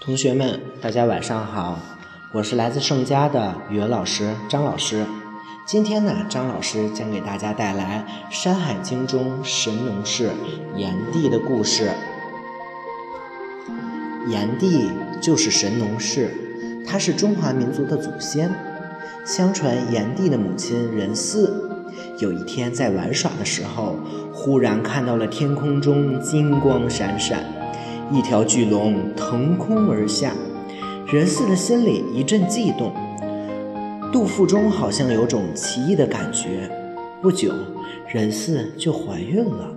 同学们，大家晚上好，我是来自盛家的语文老师张老师。今天呢，张老师将给大家带来《山海经》中神农氏炎帝的故事。炎帝就是神农氏，他是中华民族的祖先。相传炎帝的母亲任氏有一天在玩耍的时候，忽然看到了天空中金光闪闪，一条巨龙腾空而下。任四的心里一阵悸动。肚腹中好像有种奇异的感觉，不久，任四就怀孕了。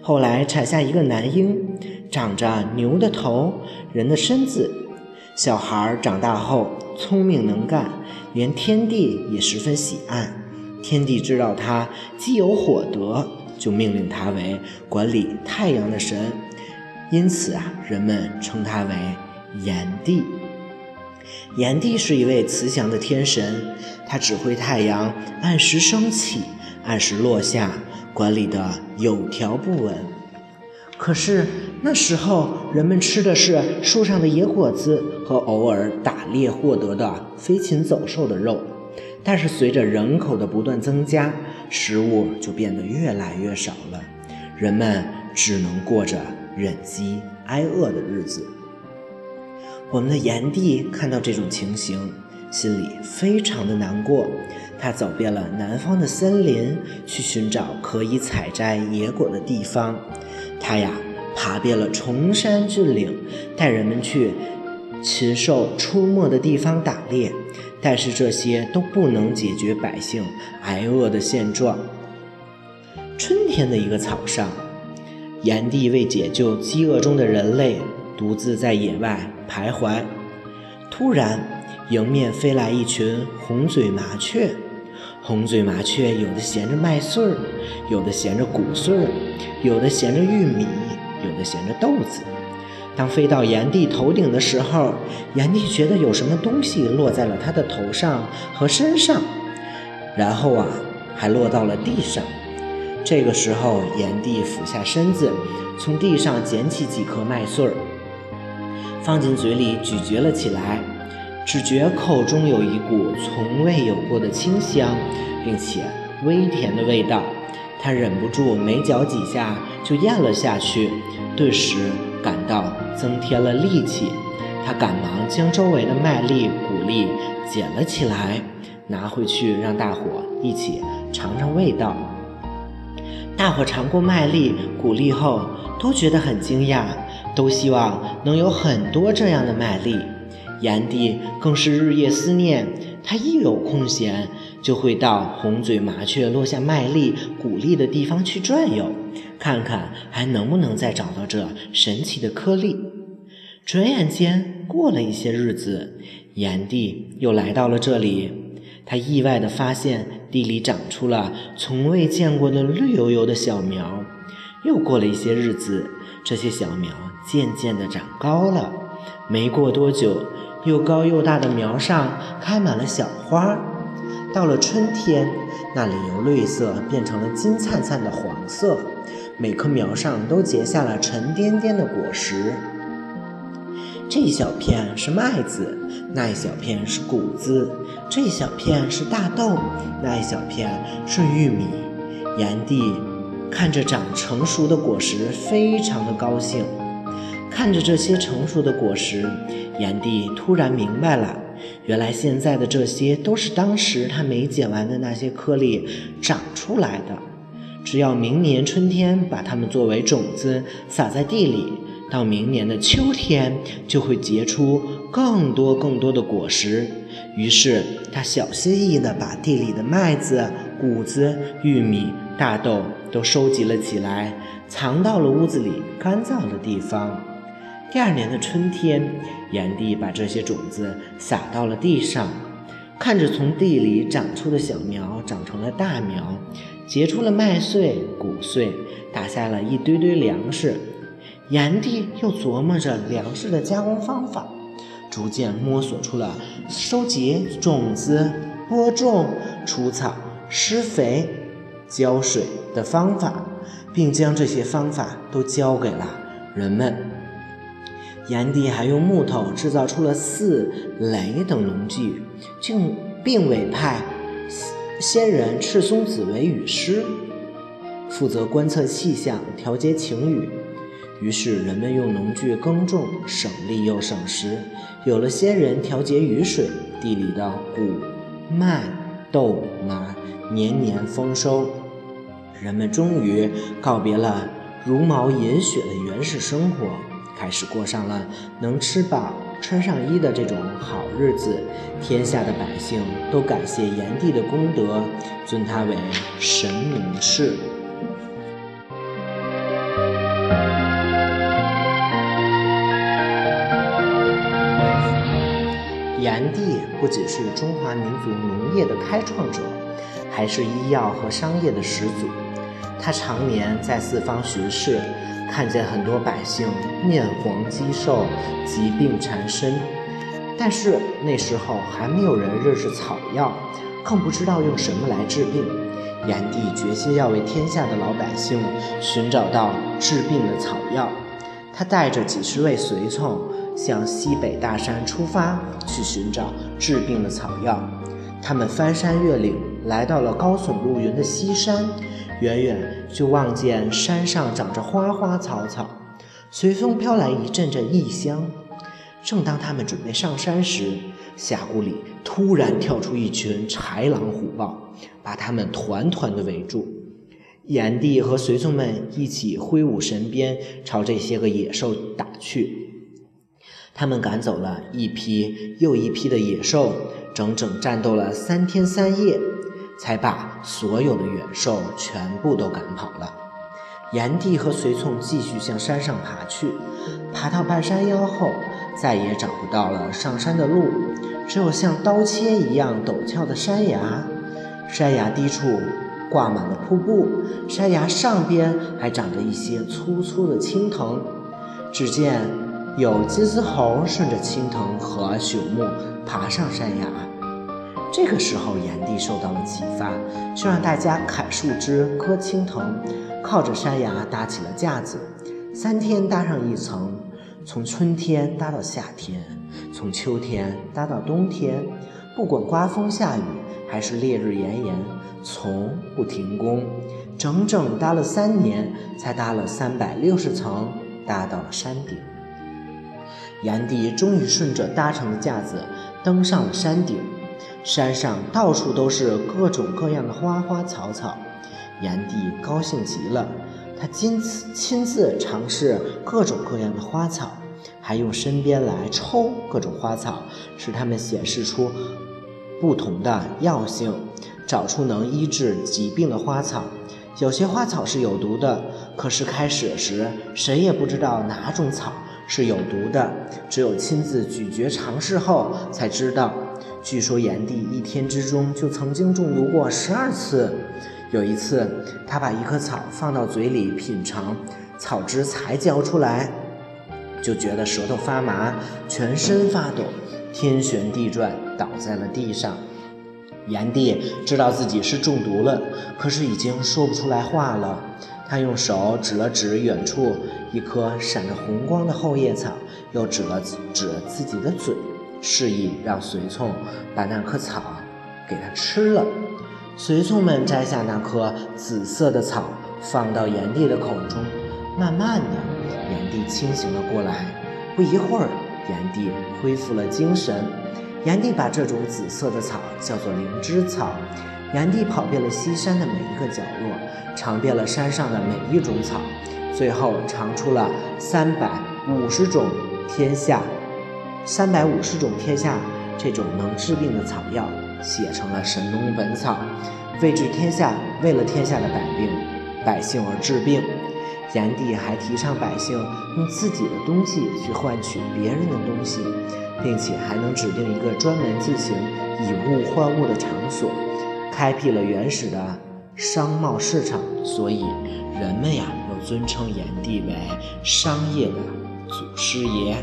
后来产下一个男婴，长着牛的头，人的身子。小孩长大后聪明能干，连天帝也十分喜爱。天帝知道他既有火德，就命令他为管理太阳的神，因此啊，人们称他为炎帝。炎帝是一位慈祥的天神，他指挥太阳按时升起，按时落下，管理的有条不紊。可是那时候，人们吃的是树上的野果子和偶尔打猎获得的飞禽走兽的肉。但是随着人口的不断增加，食物就变得越来越少了，人们只能过着忍饥挨饿的日子。我们的炎帝看到这种情形，心里非常的难过。他走遍了南方的森林，去寻找可以采摘野果的地方。他呀，爬遍了崇山峻岭，带人们去禽兽出没的地方打猎。但是这些都不能解决百姓挨饿的现状。春天的一个早上，炎帝为解救饥饿中的人类。独自在野外徘徊，突然迎面飞来一群红嘴麻雀。红嘴麻雀有的衔着麦穗儿，有的衔着谷穗儿，有的衔着玉米，有的衔着豆子。当飞到炎帝头顶的时候，炎帝觉得有什么东西落在了他的头上和身上，然后啊，还落到了地上。这个时候，炎帝俯下身子，从地上捡起几颗麦穗儿。放进嘴里咀嚼了起来，只觉口中有一股从未有过的清香，并且微甜的味道。他忍不住没嚼几下就咽了下去，顿时感到增添了力气。他赶忙将周围的麦粒、谷粒捡了起来，拿回去让大伙一起尝尝味道。大伙尝过麦粒、谷粒后，都觉得很惊讶。都希望能有很多这样的麦粒，炎帝更是日夜思念。他一有空闲，就会到红嘴麻雀落下麦粒、谷粒的地方去转悠，看看还能不能再找到这神奇的颗粒。转眼间过了一些日子，炎帝又来到了这里，他意外地发现地里长出了从未见过的绿油油的小苗。又过了一些日子，这些小苗。渐渐地长高了，没过多久，又高又大的苗上开满了小花。到了春天，那里由绿色变成了金灿灿的黄色，每棵苗上都结下了沉甸甸的果实。这一小片是麦子，那一小片是谷子，这一小片是大豆，那一小片是玉米。炎帝看着长成熟的果实，非常的高兴。看着这些成熟的果实，炎帝突然明白了，原来现在的这些都是当时他没捡完的那些颗粒长出来的。只要明年春天把它们作为种子撒在地里，到明年的秋天就会结出更多更多的果实。于是他小心翼翼地把地里的麦子、谷子、玉米、大豆都收集了起来，藏到了屋子里干燥的地方。第二年的春天，炎帝把这些种子撒到了地上，看着从地里长出的小苗长成了大苗，结出了麦穗、谷穗，打下了一堆堆粮食。炎帝又琢磨着粮食的加工方法，逐渐摸索出了收集种子、播种、除草、施肥、浇水的方法，并将这些方法都教给了人们。炎帝还用木头制造出了四雷等农具，并并委派仙人赤松子为雨师，负责观测气象、调节晴雨。于是人们用农具耕种，省力又省时。有了仙人调节雨水，地里的谷、麦、豆、麻年年丰收。人们终于告别了茹毛饮血的原始生活，开始过上了能吃饱穿上衣的这种好日子。天下的百姓都感谢炎帝的功德，尊他为神农氏。炎帝不仅是中华民族农业的开创者，还是医药和商业的始祖。他常年在四方巡视，看见很多百姓面黄肌瘦、疾病缠身。但是那时候还没有人认识草药，更不知道用什么来治病。炎帝决心要为天下的老百姓寻找到治病的草药。他带着几十位随从向西北大山出发，去寻找治病的草药。他们翻山越岭，来到了高耸入云的西山。远远就望见山上长着花花草草，随风飘来一阵阵异香。正当他们准备上山时，峡谷里突然跳出一群豺狼虎豹，把他们团团的围住。炎帝和随从们一起挥舞神鞭，朝这些个野兽打去。他们赶走了一批又一批的野兽，整整战斗了三天三夜。才把所有的远兽全部都赶跑了。炎帝和随从继续向山上爬去，爬到半山腰后，再也找不到了上山的路，只有像刀切一样陡峭的山崖。山崖低处挂满了瀑布，山崖上边还长着一些粗粗的青藤。只见有金丝猴顺着青藤和朽木爬上山崖。这个时候，炎帝受到了启发，就让大家砍树枝、割青藤，靠着山崖搭起了架子。三天搭上一层，从春天搭到夏天，从秋天搭到冬天，不管刮风下雨还是烈日炎炎，从不停工。整整搭了三年，才搭了三百六十层，搭到了山顶。炎帝终于顺着搭成的架子登上了山顶。山上到处都是各种各样的花花草草，炎帝高兴极了。他亲自亲自尝试各种各样的花草，还用身边来抽各种花草，使它们显示出不同的药性，找出能医治疾病的花草。有些花草是有毒的，可是开始时谁也不知道哪种草是有毒的，只有亲自咀嚼尝试后才知道。据说炎帝一天之中就曾经中毒过十二次。有一次，他把一棵草放到嘴里品尝，草汁才嚼出来，就觉得舌头发麻，全身发抖，天旋地转，倒在了地上。炎帝知道自己是中毒了，可是已经说不出来话了。他用手指了指远处一颗闪着红光的后叶草，又指了指自己的嘴。示意让随从把那棵草给他吃了。随从们摘下那颗紫色的草，放到炎帝的口中。慢慢的，炎帝清醒了过来。不一会儿，炎帝恢复了精神。炎帝把这种紫色的草叫做灵芝草。炎帝跑遍了西山的每一个角落，尝遍了山上的每一种草，最后尝出了三百五十种天下。三百五十种天下这种能治病的草药，写成了《神农本草》，为治天下，为了天下的百病百姓而治病。炎帝还提倡百姓用自己的东西去换取别人的东西，并且还能指定一个专门进行以物换物的场所，开辟了原始的商贸市场。所以人们呀，又尊称炎帝为商业的祖师爷。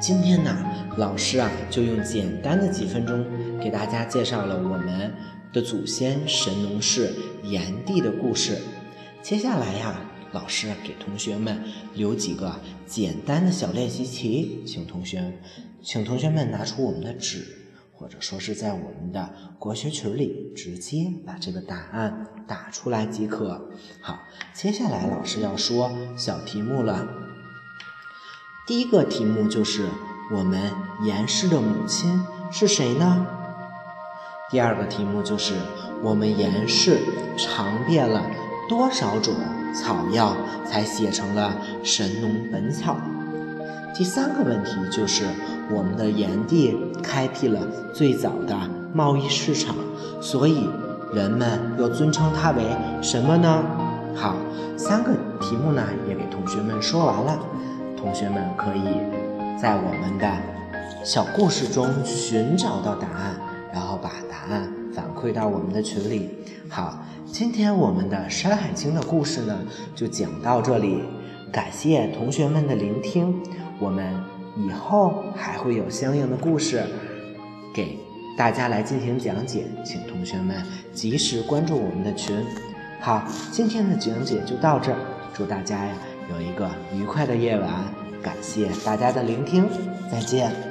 今天呢，老师啊就用简单的几分钟给大家介绍了我们的祖先神农氏炎帝的故事。接下来呀，老师给同学们留几个简单的小练习题，请同学，请同学们拿出我们的纸，或者说是在我们的国学群里直接把这个答案打出来即可。好，接下来老师要说小题目了。第一个题目就是我们严氏的母亲是谁呢？第二个题目就是我们严氏尝遍了多少种草药，才写成了《神农本草》。第三个问题就是我们的炎帝开辟了最早的贸易市场，所以人们又尊称他为什么呢？好，三个题目呢也给同学们说完了，同学们可以在我们的小故事中寻找到答案。然后把答案反馈到我们的群里。好，今天我们的《山海经》的故事呢，就讲到这里。感谢同学们的聆听，我们以后还会有相应的故事给大家来进行讲解，请同学们及时关注我们的群。好，今天的讲解就到这儿，祝大家呀有一个愉快的夜晚。感谢大家的聆听，再见。